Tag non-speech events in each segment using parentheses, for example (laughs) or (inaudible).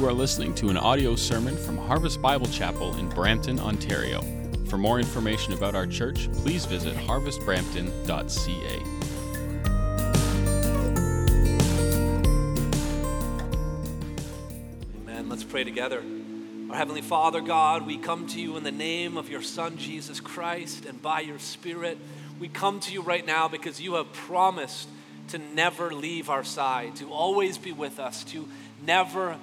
You are listening to an audio sermon from Harvest Bible Chapel in Brampton, Ontario. For more information about our church, please visit harvestbrampton.ca. Amen. Let's pray together. Our Heavenly Father, God, we come to you in the name of your Son, Jesus Christ, and by your Spirit. We come to you right now because you have promised to never leave our side, to always be with us, to never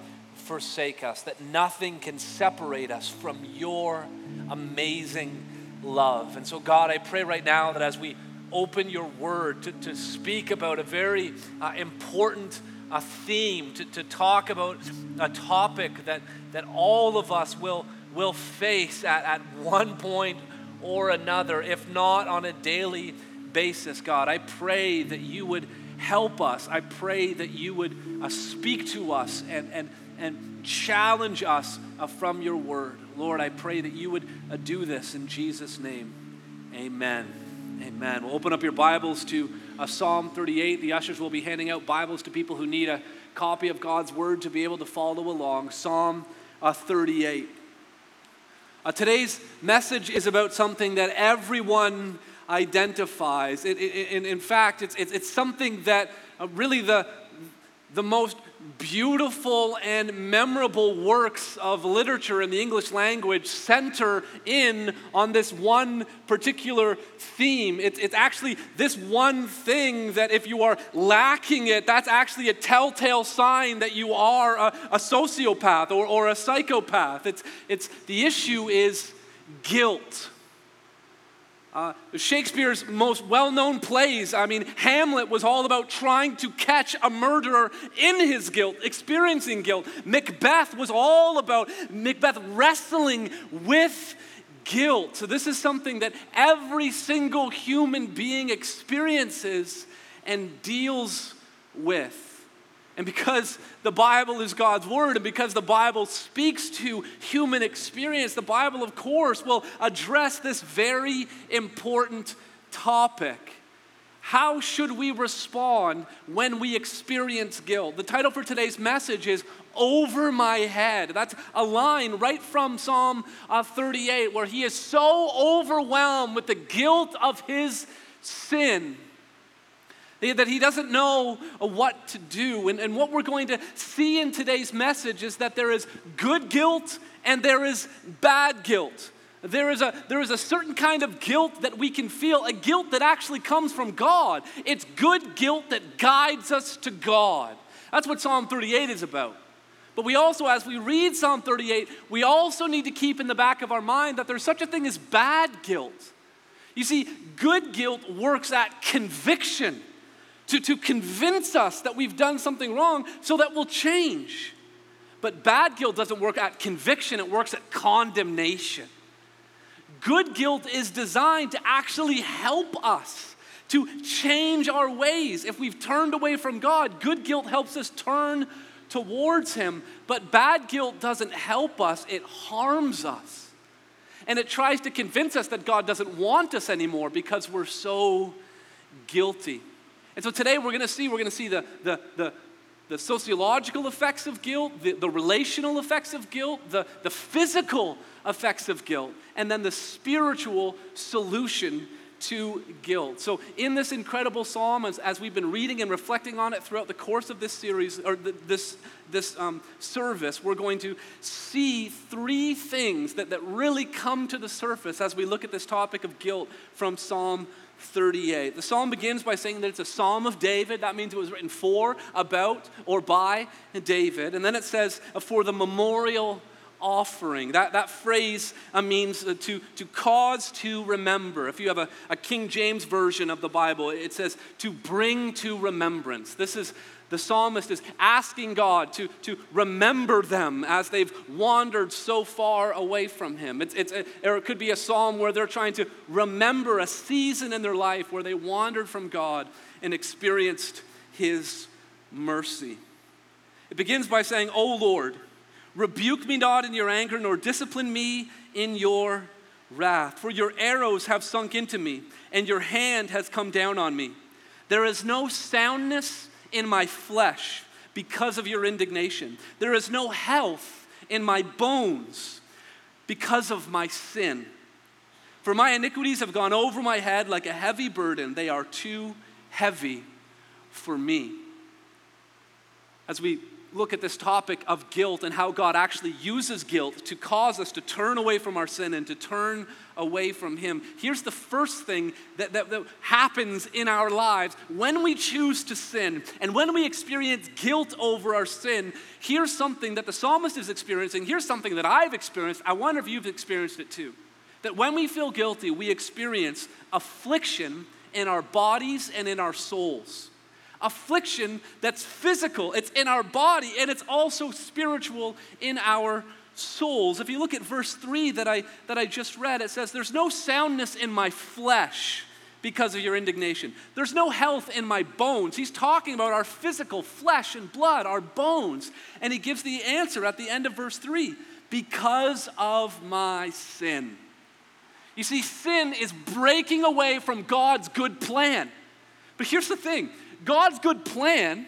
forsake us, that nothing can separate us from your amazing love. And so, God, I pray right now that as we open your word to, to speak about a very uh, important a theme, to, to talk about a topic that, that all of us will, will face at, at one point or another, if not on a daily basis, God. I pray that you would help us. I pray that you would uh, speak to us and, and, and challenge us from your word. Lord, I pray that you would uh, do this in Jesus' name. Amen. Amen. We'll open up your Bibles to uh, Psalm 38. The ushers will be handing out Bibles to people who need a copy of God's Word to be able to follow along. Psalm uh, 38. Uh, today's message is about something that everyone identifies. It, it, in, in fact, it's, it's, it's something that uh, really the, the most beautiful and memorable works of literature in the English language center in on this one particular theme. It's, it's actually this one thing that if you are lacking it, that's actually a telltale sign that you are a, a sociopath or, or a psychopath. It's, it's, the issue is guilt. Uh, Shakespeare's most well known plays, I mean, Hamlet was all about trying to catch a murderer in his guilt, experiencing guilt. Macbeth was all about Macbeth wrestling with guilt. So, this is something that every single human being experiences and deals with. And because the Bible is God's Word and because the Bible speaks to human experience, the Bible, of course, will address this very important topic. How should we respond when we experience guilt? The title for today's message is Over My Head. That's a line right from Psalm uh, 38 where he is so overwhelmed with the guilt of his sin that he doesn't know uh, what to do. And, and what we're going to see in today's message is that there is good guilt and there is bad guilt. There is, a, there is a certain kind of guilt that we can feel, a guilt that actually comes from God. It's good guilt that guides us to God. That's what Psalm 38 is about. But we also, as we read Psalm 38, we also need to keep in the back of our mind that there's such a thing as bad guilt. You see, good guilt works at conviction to, to convince us that we've done something wrong so that we'll change. But bad guilt doesn't work at conviction, it works at condemnation. Good guilt is designed to actually help us to change our ways. If we've turned away from God, good guilt helps us turn towards Him. But bad guilt doesn't help us, it harms us. And it tries to convince us that God doesn't want us anymore because we're so guilty. And so today we're going to see, we're going to see the, the, the, the sociological effects of guilt, the, the relational effects of guilt, the, the physical effects of guilt, and then the spiritual solution to guilt. So, in this incredible psalm, as, as, we've been reading and reflecting on it throughout the course of this series or this, this um, service, we're going to see three things that, that really come to the surface as we look at this topic of guilt from Psalm 38. The psalm begins by saying that it's a psalm of David. That means it was written for, about, or by David. And then it says uh, for the memorial offering. That, that phrase uh, means uh, to, to cause to remember. If you have a, a King James version of the Bible, it says to bring to remembrance. This is the psalmist is asking God to, to remember them as they've wandered so far away from Him. It's, it's a, or it could be a psalm where they're trying to remember a season in their life where they wandered from God and experienced His mercy. It begins by saying, O Lord, rebuke me not in your anger, nor discipline me in your wrath. For your arrows have sunk into me, and your hand has come down on me. There is no soundness in my flesh because of your indignation. There is no health in my bones because of my sin. For my iniquities have gone over my head like a heavy burden. They are too heavy for me. As we look at this topic of guilt and how God actually uses guilt to cause us to turn away from our sin and to turn away from Him. Here's the first thing that, that, that, happens in our lives when we choose to sin and when we experience guilt over our sin. Here's something that the psalmist is experiencing. Here's something that I've experienced. I wonder if you've experienced it too. That when we feel guilty, we experience affliction in our bodies and in our souls affliction that's physical, it's in our body, and it's also spiritual in our souls. If you look at verse 3 that I, that I just read, it says, There's no soundness in my flesh because of your indignation. There's no health in my bones. He's talking about our physical flesh and blood, our bones. And he gives the answer at the end of verse 3 because of my sin. You see, sin is breaking away from God's good plan. But here's the thing God's good plan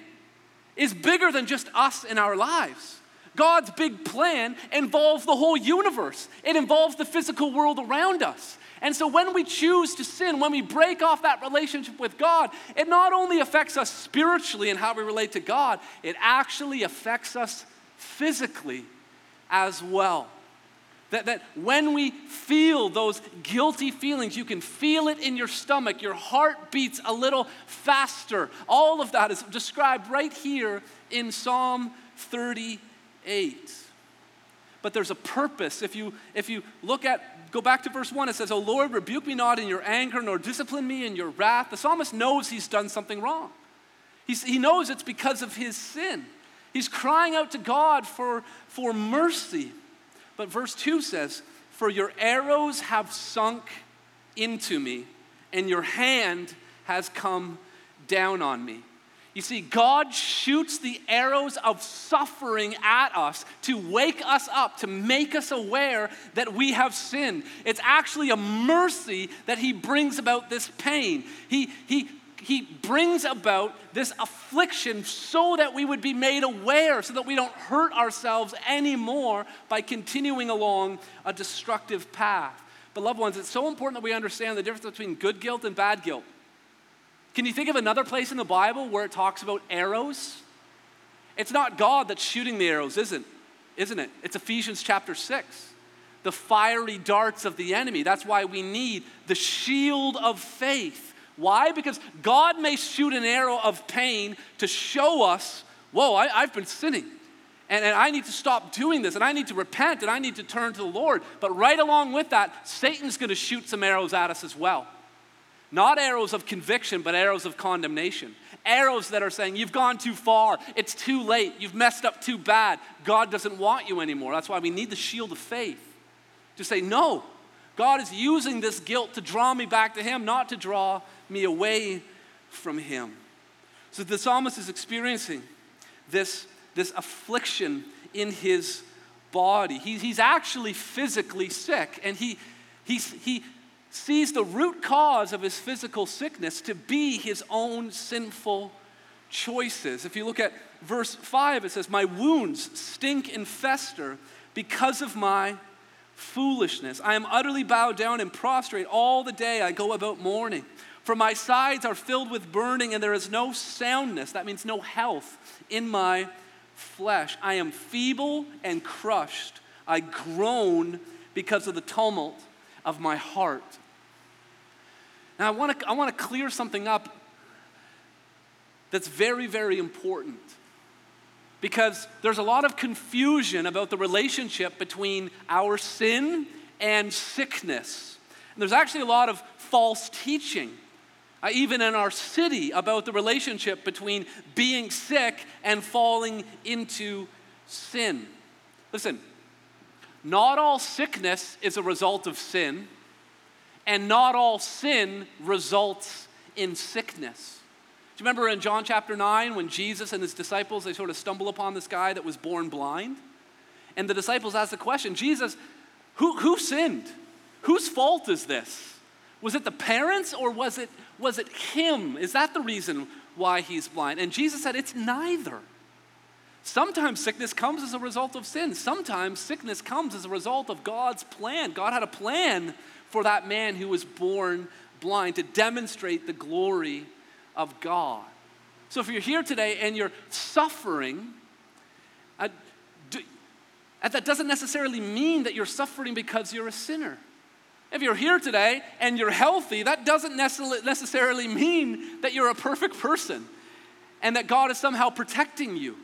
is bigger than just us in our lives. God's big plan involves the whole universe, it involves the physical world around us. And so when we choose to sin, when we break off that relationship with God, it not only affects us spiritually and how we relate to God, it actually affects us physically as well. That, that when we feel those guilty feelings, you can feel it in your stomach, your heart beats a little faster. All of that is described right here in Psalm 38. But there's a purpose. If you, if you look at, go back to verse 1, it says, O Lord, rebuke me not in your anger, nor discipline me in your wrath. The psalmist knows he's done something wrong. He's, he knows it's because of his sin. He's crying out to God for, for mercy. But verse 2 says, For your arrows have sunk into me, and your hand has come down on me. You see, God shoots the arrows of suffering at us to wake us up, to make us aware that we have sinned. It's actually a mercy that He brings about this pain. He, he he brings about this affliction so that we would be made aware, so that we don't hurt ourselves anymore by continuing along a destructive path. But, loved ones, it's so important that we understand the difference between good guilt and bad guilt. Can you think of another place in the Bible where it talks about arrows? It's not God that's shooting the arrows, isn't, isn't it? It's Ephesians chapter 6 the fiery darts of the enemy. That's why we need the shield of faith why? Because God may shoot an arrow of pain to show us, whoa, I, have been sinning. And, and I need to stop doing this, and I need to repent, and I need to turn to the Lord. But right along with that, Satan's going to shoot some arrows at us as well. Not arrows of conviction, but arrows of condemnation. Arrows that are saying, You've gone too far. It's too late. You've messed up too bad. God doesn't want you anymore. That's why we need the shield of faith to say, No, God is using this guilt to draw me back to Him, not to draw me away from him. So the psalmist is experiencing this, this affliction in his body. He, he's actually physically sick, and he, he, he sees the root cause of his physical sickness to be his own sinful choices. If you look at verse 5, it says, My wounds stink and fester because of my foolishness. I am utterly bowed down and prostrate all the day. I go about mourning. For my sides are filled with burning, and there is no soundness, that means no health, in my flesh. I am feeble and crushed. I groan because of the tumult of my heart. Now, I want to I want to clear something up that's very, very important. Because there's a lot of confusion about the relationship between our sin and sickness. And there's actually a lot of false teaching uh, even in our city, about the relationship between being sick and falling into sin. Listen, not all sickness is a result of sin, and not all sin results in sickness. You remember in John chapter 9 when Jesus and his disciples they sort of stumble upon this guy that was born blind? And the disciples ask the question, Jesus, who, who sinned? Whose fault is this? Was it the parents or was it was it him? Is that the reason why he's blind? And Jesus said, It's neither. Sometimes sickness comes as a result of sin. Sometimes sickness comes as a result of God's plan. God had a plan for that man who was born blind to demonstrate the glory of God. So if you're here today and you're suffering, uh, do, that doesn't necessarily mean that you're suffering because you're a sinner. If you're here today and you're healthy, that doesn't necessarily mean that you're a perfect person and that God is somehow protecting you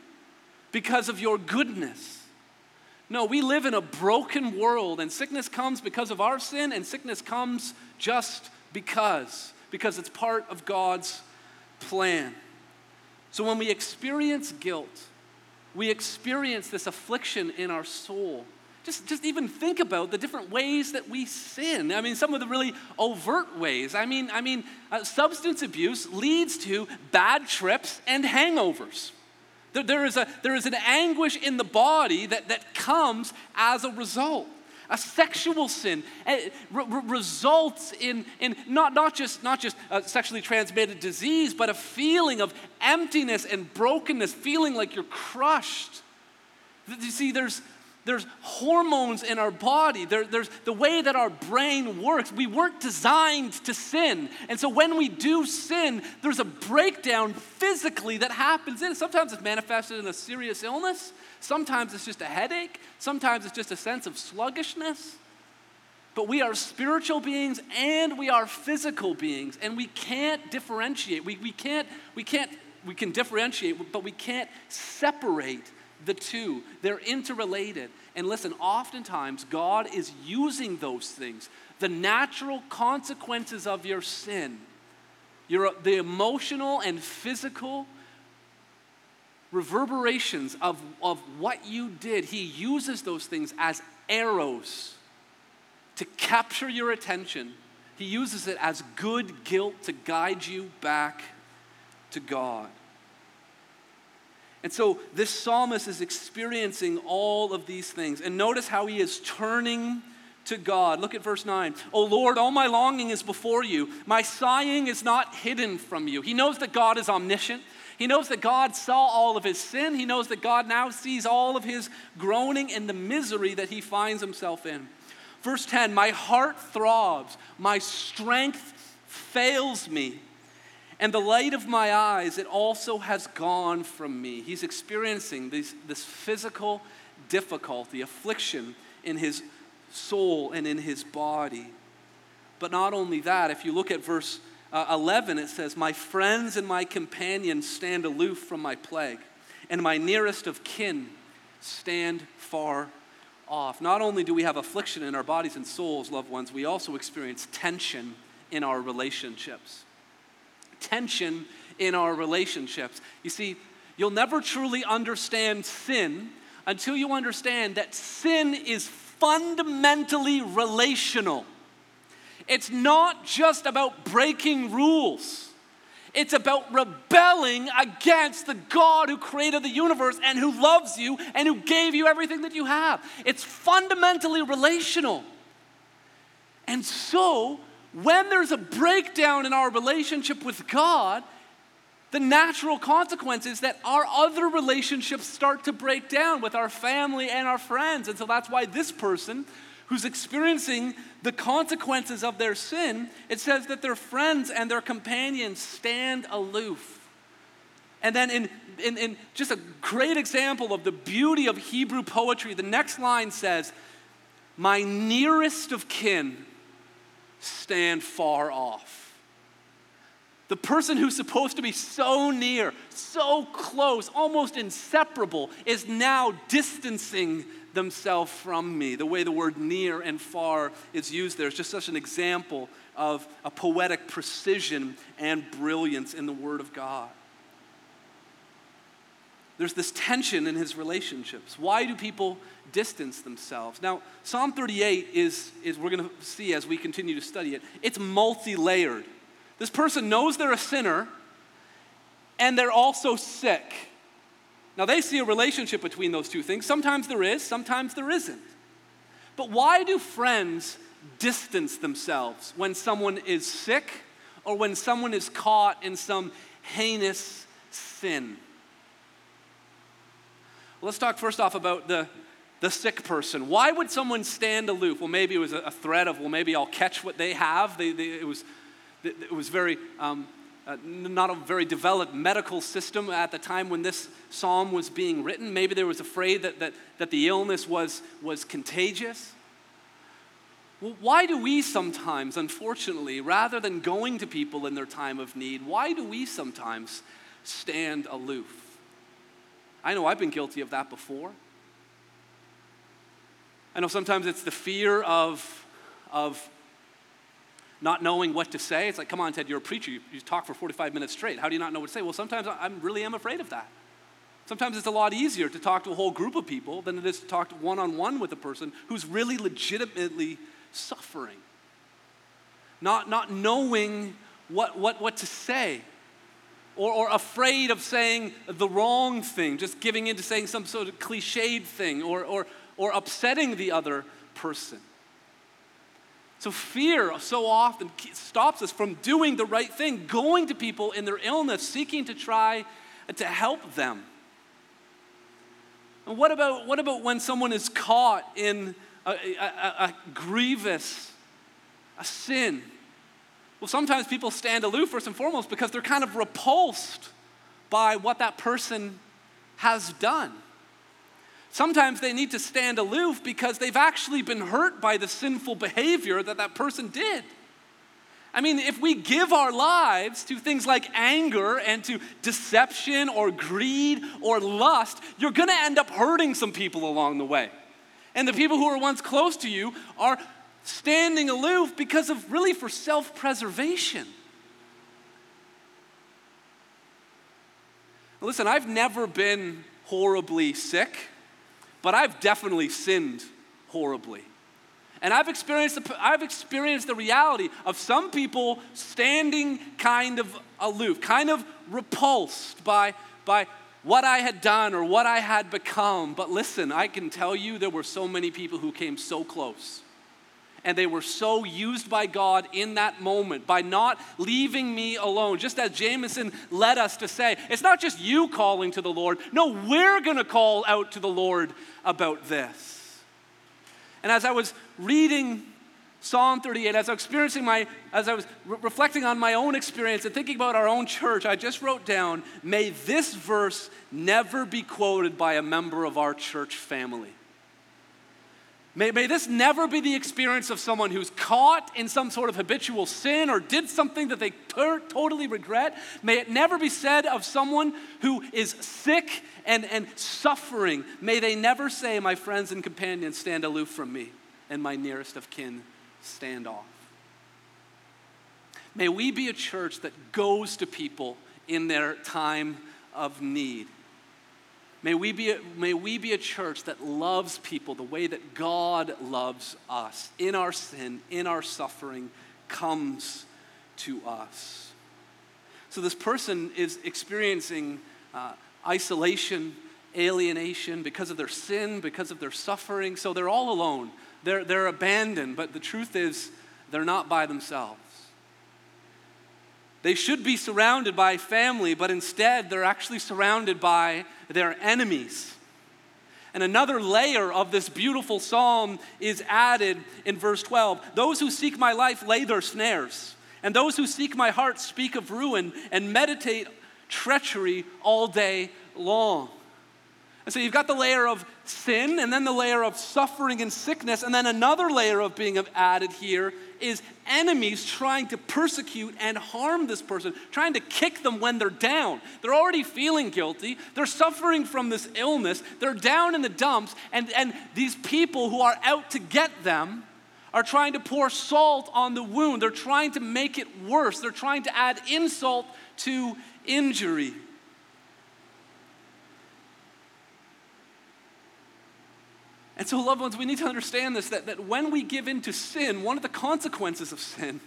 because of your goodness. No, we live in a broken world, and sickness comes because of our sin, and sickness comes just because, because it's part of God's plan. So when we experience guilt, we experience this affliction in our soul. Just, just even think about the different ways that we sin. I mean, some of the really overt ways. I mean, I mean, uh, substance abuse leads to bad trips and hangovers. There, there, is a, there is an anguish in the body that, that comes as a result. A sexual sin eh, results in, in not, not just, not just sexually transmitted disease, but a feeling of emptiness and brokenness, feeling like you're crushed. You see, there's, there's hormones in our body. There, there's the way that our brain works. We weren't designed to sin. And so when we do sin, there's a breakdown physically that happens in. Sometimes it's manifested in a serious illness. Sometimes it's just a headache. Sometimes it's just a sense of sluggishness. But we are spiritual beings and we are physical beings, and we can't differentiate. We, we, can't, we, can't, we can differentiate, but we can't separate the two. They're interrelated. And listen, oftentimes God is using those things, the natural consequences of your sin, your, the emotional and physical reverberations of, of what you did, he uses those things as arrows to capture your attention. He uses it as good guilt to guide you back to God. And so this psalmist is experiencing all of these things. And notice how he is turning to God. Look at verse 9. Oh Lord, all my longing is before you. My sighing is not hidden from you. He knows that God is omniscient. He knows that God saw all of his sin. He knows that God now sees all of his groaning and the misery that he finds himself in. Verse 10 My heart throbs, my strength fails me, and the light of my eyes, it also has gone from me. He's experiencing this, this physical difficulty, affliction in his soul and in his body. But not only that, if you look at verse uh, 11, it says, My friends and my companions stand aloof from my plague, and my nearest of kin stand far off. Not only do we have affliction in our bodies and souls, loved ones, we also experience tension in our relationships. Tension in our relationships. You see, you'll never truly understand sin until you understand that sin is fundamentally relational. It's not just about breaking rules. It's about rebelling against the God who created the universe and who loves you and who gave you everything that you have. It's fundamentally relational. And so, when there's a breakdown in our relationship with God, the natural consequence is that our other relationships start to break down with our family and our friends. And so that's why this person who's experiencing the consequences of their sin, it says that their friends and their companions stand aloof. And then, in, in, in, just a great example of the beauty of Hebrew poetry, the next line says, My nearest of kin stand far off. The person who's supposed to be so near, so close, almost inseparable, is now distancing themselves from me. The way the word near and far is used there is just such an example of a poetic precision and brilliance in the Word of God. There's this tension in his relationships. Why do people distance themselves? Now, Psalm 38 is, is we're going to see as we continue to study it, it's multi layered. This person knows they're a sinner and they're also sick. Now, they see a relationship between those two things. Sometimes there is, sometimes there isn't. But why do friends distance themselves when someone is sick or when someone is caught in some heinous sin? Let's talk first off about the, the sick person. Why would someone stand aloof? Well, maybe it was a, threat of, well, maybe I'll catch what they have. They, they, it, was, it was very, um, uh, not a very developed medical system at the time when this psalm was being written. Maybe there was afraid that, that, that the illness was, was contagious. Well, why do we sometimes, unfortunately, rather than going to people in their time of need, why do we sometimes stand aloof? I know I've been guilty of that before. I know sometimes it's the fear of, of not knowing what to say. It's like, come on, Ted, you're a preacher. You, you talk for 45 minutes straight. How do you not know what to say? Well, sometimes I really am afraid of that. Sometimes it's a lot easier to talk to a whole group of people than it is to talk one on one with a person who's really legitimately suffering. Not, not knowing what, what, what to say, or, or afraid of saying the wrong thing, just giving in to saying some sort of cliched thing, or, or, or upsetting the other person. So, fear so often stops us from doing the right thing, going to people in their illness, seeking to try to help them. And what about, what about when someone is caught in a, a, a grievous a sin? Well, sometimes people stand aloof first and foremost because they're kind of repulsed by what that person has done. Sometimes they need to stand aloof because they've actually been hurt by the sinful behavior that that person did. I mean, if we give our lives to things like anger and to deception or greed or lust, you're gonna end up hurting some people along the way. And the people who were once close to you are standing aloof because of really for self preservation. Listen, I've never been horribly sick but I've definitely sinned horribly. And I've experienced, the, I've experienced the reality of some people standing kind of aloof, kind of repulsed by, by what I had done or what I had become. But listen, I can tell you there were so many people who came so close and they were so used by God in that moment by not leaving me alone. Just as Jameson led us to say, it's not just you calling to the Lord. No, we're going to call out to the Lord about this. And as I was reading Psalm 38, as I was experiencing my, as I was re- reflecting on my own experience and thinking about our own church, I just wrote down, may this verse never be quoted by a member of our church family. May, may this never be the experience of someone who's caught in some sort of habitual sin or did something that they per- totally regret. May it never be said of someone who is sick and, and suffering. May they never say, My friends and companions stand aloof from me, and my nearest of kin stand off. May we be a church that goes to people in their time of need. May we, be a, may we be a church that loves people the way that God loves us. In our sin, in our suffering, comes to us. So this person is experiencing uh, isolation, alienation because of their sin, because of their suffering. So they're all alone. They're, they're abandoned, but the truth is, they're not by themselves. They should be surrounded by family, but instead they're actually surrounded by their enemies. And another layer of this beautiful psalm is added in verse 12. Those who seek my life lay their snares, and those who seek my heart speak of ruin and meditate treachery all day long. And so you've got the layer of sin, and then the layer of suffering and sickness, and then another layer of being added here is enemies trying to persecute and harm this person, trying to kick them when they're down. They're already feeling guilty, they're suffering from this illness, they're down in the dumps, and, and these people who are out to get them are trying to pour salt on the wound. They're trying to make it worse, they're trying to add insult to injury. And so, loved ones, we need to understand this that, that when we give in to sin, one of the consequences of sin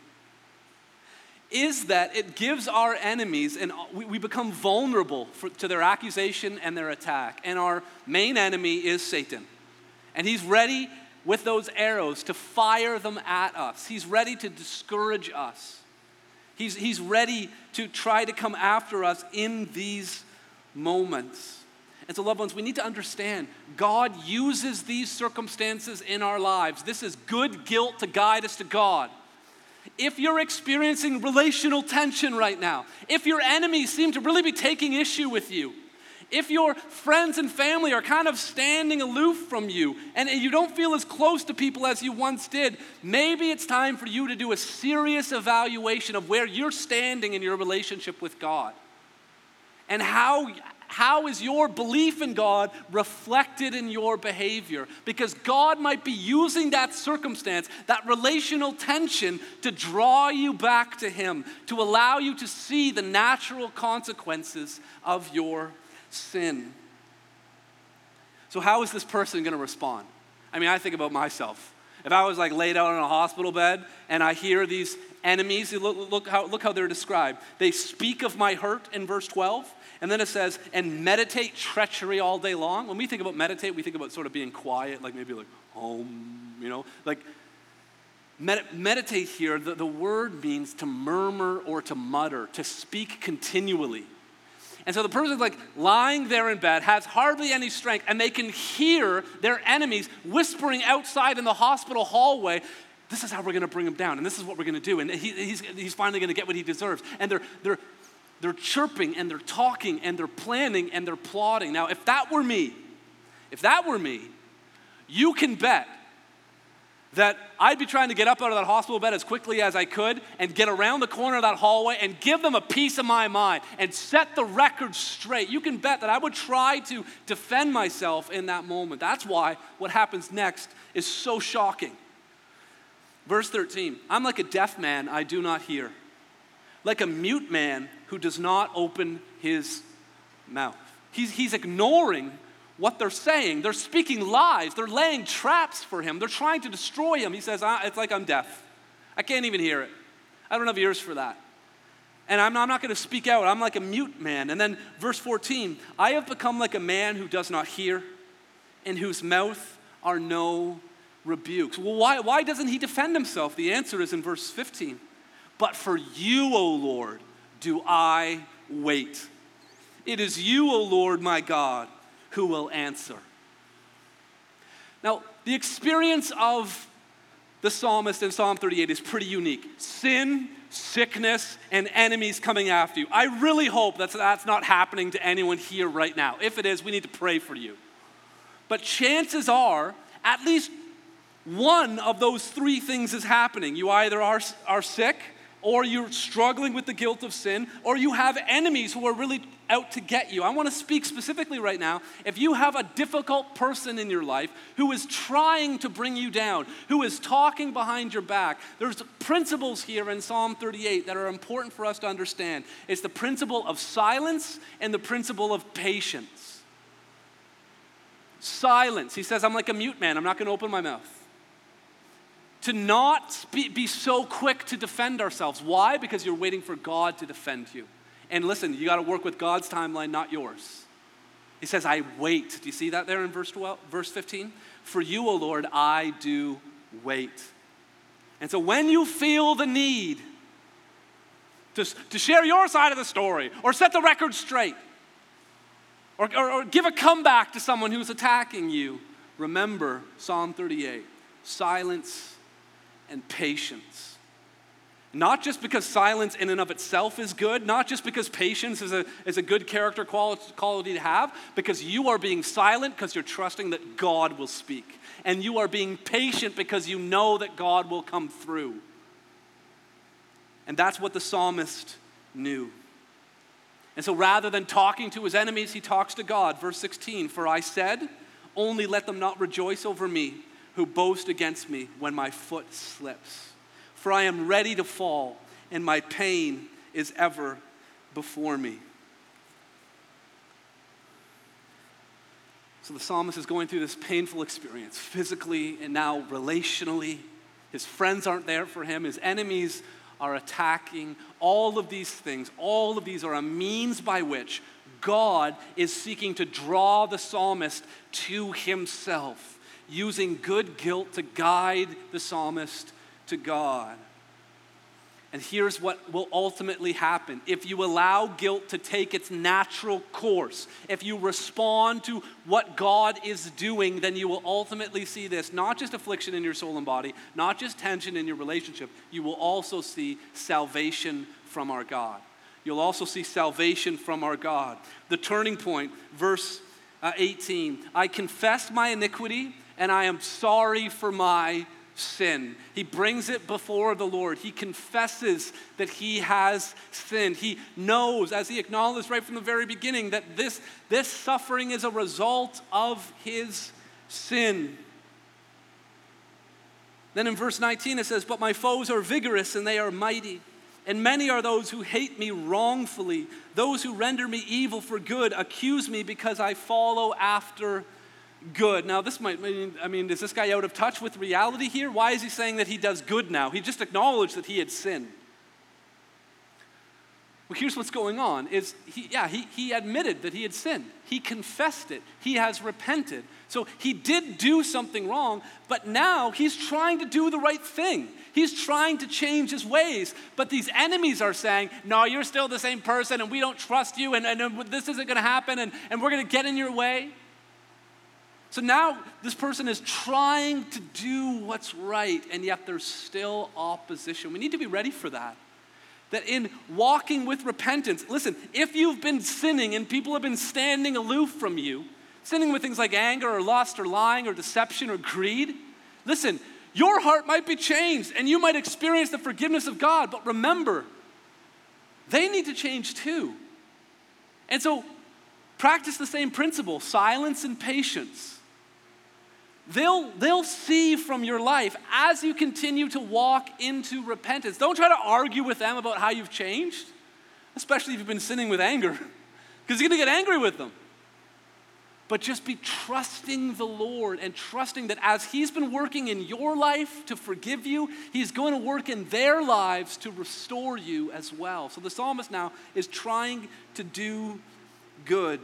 is that it gives our enemies, and we, we become vulnerable for, to their accusation and their attack. And our main enemy is Satan. And he's ready with those arrows to fire them at us, he's ready to discourage us. He's, he's ready to try to come after us in these moments. And so, loved ones, we need to understand God uses these circumstances in our lives. This is good guilt to guide us to God. If you're experiencing relational tension right now, if your enemies seem to really be taking issue with you, if your friends and family are kind of standing aloof from you and you don't feel as close to people as you once did, maybe it's time for you to do a serious evaluation of where you're standing in your relationship with God. And how, how is your belief in God reflected in your behavior? Because God might be using that circumstance, that relational tension, to draw you back to Him, to allow you to see the natural consequences of your sin. So, how is this person going to respond? I mean, I think about myself. If I was like laid out in a hospital bed and I hear these enemies, look, look, how, look how they're described. They speak of my hurt in verse 12, and then it says, and meditate treachery all day long. When we think about meditate, we think about sort of being quiet, like maybe like home, you know, like med- meditate here, the, the word means to murmur or to mutter, to speak continually. And so the person's like lying there in bed, has hardly any strength, and they can hear their enemies whispering outside in the hospital hallway, this is how we're going to bring him down, and this is what we're going to do. And he, he's, he's finally going to get what he deserves. And they're, they're, they're chirping, and they're talking, and they're planning, and they're plotting. Now, if that were me, if that were me, you can bet that I'd be trying to get up out of that hospital bed as quickly as I could and get around the corner of that hallway and give them a piece of my mind and set the record straight. You can bet that I would try to defend myself in that moment. That's why what happens next is so shocking. Verse 13 I'm like a deaf man, I do not hear, like a mute man who does not open his mouth. He's, he's ignoring what they're saying. They're speaking lies. They're laying traps for him. They're trying to destroy him. He says, It's like I'm deaf. I can't even hear it. I don't have ears for that. And I'm I'm not going to speak out. I'm like a mute man. And then verse 14 I have become like a man who does not hear, in whose mouth are no rebukes. Well, why, why doesn't he defend himself? The answer is in verse 15. But for you, O Lord, do I wait. It is you, O Lord, my God who will answer. Now, the experience of the psalmist in Psalm 38 is pretty unique. Sin, sickness, and enemies coming after you. I really hope that that's not happening to anyone here right now. If it is, we need to pray for you. But chances are, at least one of those three things is happening. You either are, are sick, or you're struggling with the guilt of sin, or you have enemies who are really out to get you. I want to speak specifically right now. If you have a difficult person in your life who is trying to bring you down, who is talking behind your back, there's principles here in Psalm 38 that are important for us to understand. It's the principle of silence and the principle of patience. Silence. He says, I'm like a mute man, I'm not going to open my mouth to not be, be, so quick to defend ourselves. Why? Because you're waiting for God to defend you. And listen, you got to work with God's timeline, not yours. He says, I wait. Do you see that there in verse 12, verse 15? For you, O Lord, I do wait. And so when you feel the need to, to share your side of the story or set the record straight or, or, or give a comeback to someone who's attacking you, remember Psalm 38 silence and patience. Not just because silence in and of itself is good, not just because patience is a, is a good character quality to have, because you are being silent because you're trusting that God will speak. And you are being patient because you know that God will come through. And that's what the psalmist knew. And so rather than talking to his enemies, he talks to God. Verse 16 For I said, Only let them not rejoice over me who boast against me when my foot slips. For I am ready to fall, and my pain is ever before me. So the psalmist is going through this painful experience, physically and now relationally. His friends aren't there for him, his enemies are attacking. All of these things, all of these are a means by which God is seeking to draw the psalmist to himself using good guilt to guide the psalmist to God. And here's what will ultimately happen. If you allow guilt to take its natural course, if you respond to what God is doing, then you will ultimately see this not just affliction in your soul and body, not just tension in your relationship, you will also see salvation from our God. You'll also see salvation from our God. The turning point, verse uh, 18 I confess my iniquity and I am sorry for my sin. He brings it before the Lord. He confesses that he has sinned. He knows, as he acknowledged right from the very beginning, that this, this suffering is a result of his sin. Then in verse 19 it says, But my foes are vigorous and they are mighty. And many are those who hate me wrongfully, those who render me evil for good, accuse me because I follow after good. Now, this might mean, I mean, is this guy out of touch with reality here? Why is he saying that he does good now? He just acknowledged that he had sinned. Well, here's what's going on is he, yeah, he, he admitted that he had sinned. He confessed it. He has repented. So he did do something wrong, but now he's trying to do the right thing. He's trying to change his ways. But these enemies are saying, no, you're still the same person and we don't trust you and, and this isn't going to happen and, and we're going to get in your way. So now this person is trying to do what's right, and yet there's still opposition. We need to be ready for that. That in walking with repentance, listen, if you've been sinning and people have been standing aloof from you, sinning with things like anger or lust or lying or deception or greed, listen, your heart might be changed and you might experience the forgiveness of God, but remember, they need to change too. And so practice the same principle silence and patience they'll, they'll see from your life as you continue to walk into repentance. Don't try to argue with them about how you've changed, especially if you've been sinning with anger, (laughs) because you're going to get angry with them. But just be trusting the Lord and trusting that as He's been working in your life to forgive you, He's going to work in their lives to restore you as well. So the psalmist now is trying to do good.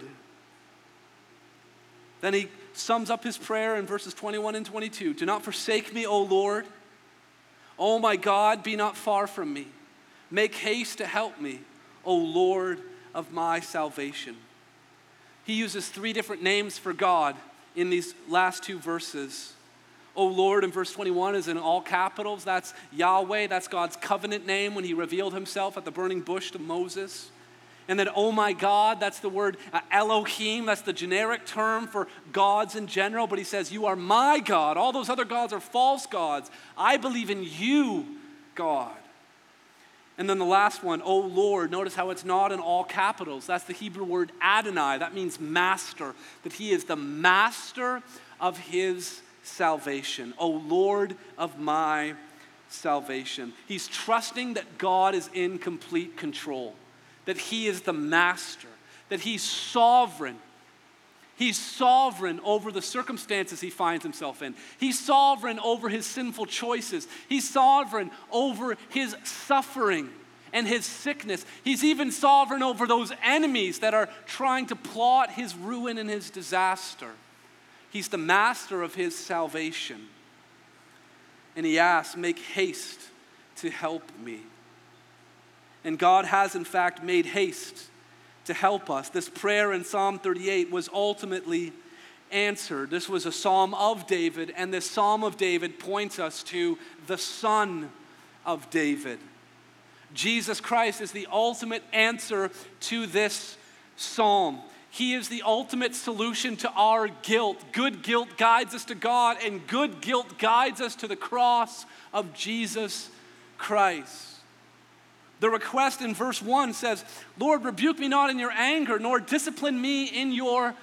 Then he sums up his prayer in verses 21 and 22 Do not forsake me, O Lord. O my God, be not far from me. Make haste to help me, O Lord of my salvation. He uses three different names for God in these last two verses. O Lord in verse 21 is in all capitals. That's Yahweh. That's God's covenant name when he revealed himself at the burning bush to Moses. And then, oh my God, that's the word uh, Elohim. That's the generic term for gods in general. But he says, You are my God. All those other gods are false gods. I believe in you, God. And then the last one, oh Lord, notice how it's not in all capitals. That's the Hebrew word Adonai. That means master, that he is the master of his salvation. Oh Lord of my salvation. He's trusting that God is in complete control that He is the master, that He's sovereign. He's sovereign over the circumstances he finds himself in. He's sovereign over his sinful choices. He's sovereign over his suffering and his sickness. He's even sovereign over those enemies that are trying to plot his ruin and his disaster. He's the master of his salvation. And he asks, Make haste to help me. And God has, in fact, made haste to help us. This prayer in Psalm 38 was ultimately answered. This was a psalm of David, and this psalm of David points us to the Son of David. Jesus Christ is the ultimate answer to this psalm. He is the ultimate solution to our guilt. Good guilt guides us to God, and good guilt guides us to the cross of Jesus Christ. The request in verse 1 says, Lord, rebuke me not in your anger, nor discipline me in your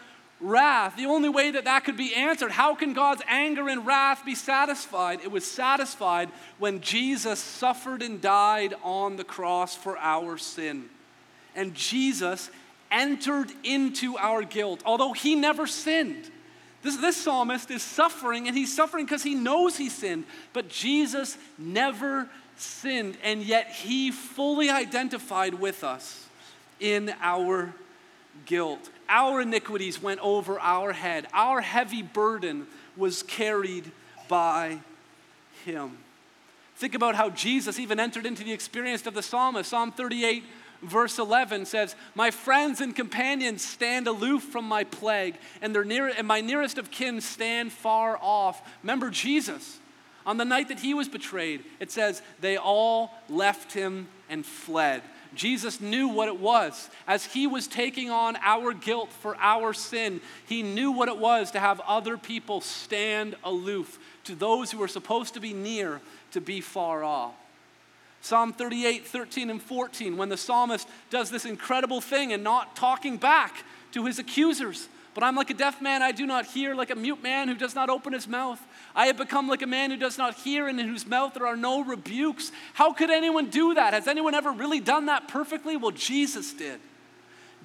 wrath. The only way that that could be answered, how can God's anger and wrath be satisfied? It was satisfied when Jesus suffered and died on the cross for our sin. And Jesus entered into our guilt, although he never sinned. This, this psalmist is suffering, and he's suffering because he knows he sinned, but Jesus never sinned, and yet he fully identified with us in our guilt. Our iniquities went over our head, our heavy burden was carried by him. Think about how Jesus even entered into the experience of the psalmist. Psalm 38, verse 11 says, My friends and companions stand aloof from my plague, and, near, and my nearest of kin stand far off. Remember Jesus. On the night that he was betrayed, it says, They all left him and fled. Jesus knew what it was. As he was taking on our guilt for our sin, he knew what it was to have other people stand aloof, to those who were supposed to be near to be far off. Psalm 38, 13, and 14, when the psalmist does this incredible thing and not talking back to his accusers. But I'm like a deaf man, I do not hear, like a mute man who does not open his mouth. I have become like a man who does not hear and in whose mouth there are no rebukes. How could anyone do that? Has anyone ever really done that perfectly? Well, Jesus did.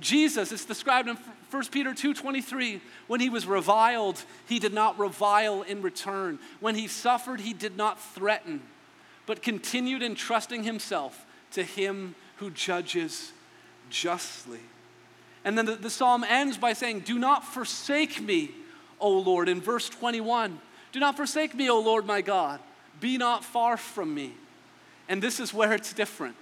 Jesus is described in 1 Peter 2:23, when he was reviled, he did not revile in return. When he suffered, he did not threaten, but continued entrusting himself to him who judges justly. And then the, the psalm ends by saying, "Do not forsake me, O Lord," in verse 21. Do not forsake me, O Lord my God. Be not far from me. And this is where it's different.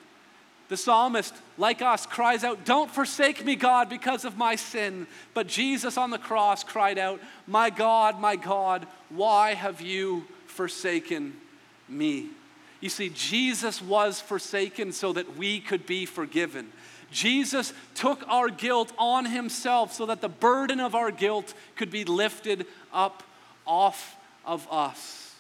The psalmist, like us, cries out, Don't forsake me, God, because of my sin. But Jesus on the cross cried out, My God, my God, why have you forsaken me? You see, Jesus was forsaken so that we could be forgiven. Jesus took our guilt on himself so that the burden of our guilt could be lifted up off of us.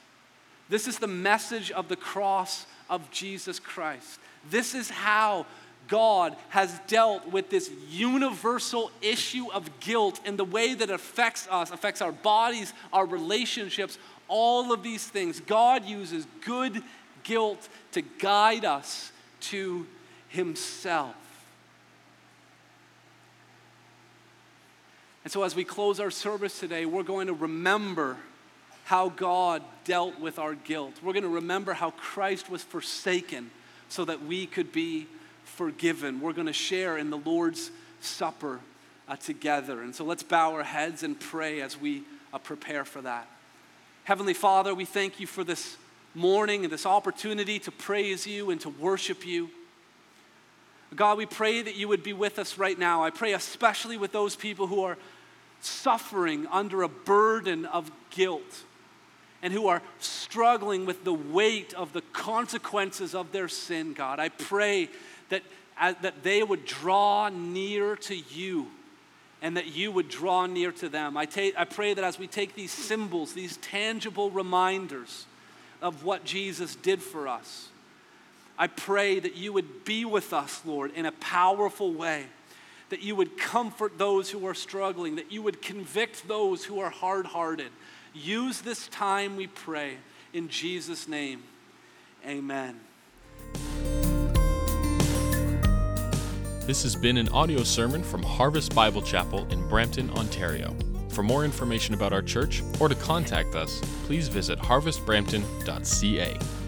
This is the message of the cross of Jesus Christ. This is how God has dealt with this universal issue of guilt in the way that affects us, affects our bodies, our relationships, all of these things. God uses good guilt to guide us to Himself. And so, as we close our service today, we're going to remember how God dealt with our guilt. We're going to remember how Christ was forsaken so that we could be forgiven. We're going to share in the Lord's Supper uh, together. And so let's bow our heads and pray as we uh, prepare for that. Heavenly Father, we thank you for this morning and this opportunity to praise you and to worship you. God, we pray that you would be with us right now. I pray especially with those people who are suffering under a burden of guilt and who are struggling with the weight of the consequences of their sin, God. I pray that, uh, that they would draw near to you and that you would draw near to them. I, ta- I pray that as we take these symbols, these tangible reminders of what Jesus did for us, I pray that you would be with us, Lord, in a powerful way. That you would comfort those who are struggling, that you would convict those who are hard hearted, Use this time, we pray. In Jesus' name, amen. This has been an audio sermon from Harvest Bible Chapel in Brampton, Ontario. For more information about our church or to contact us, please visit harvestbrampton.ca.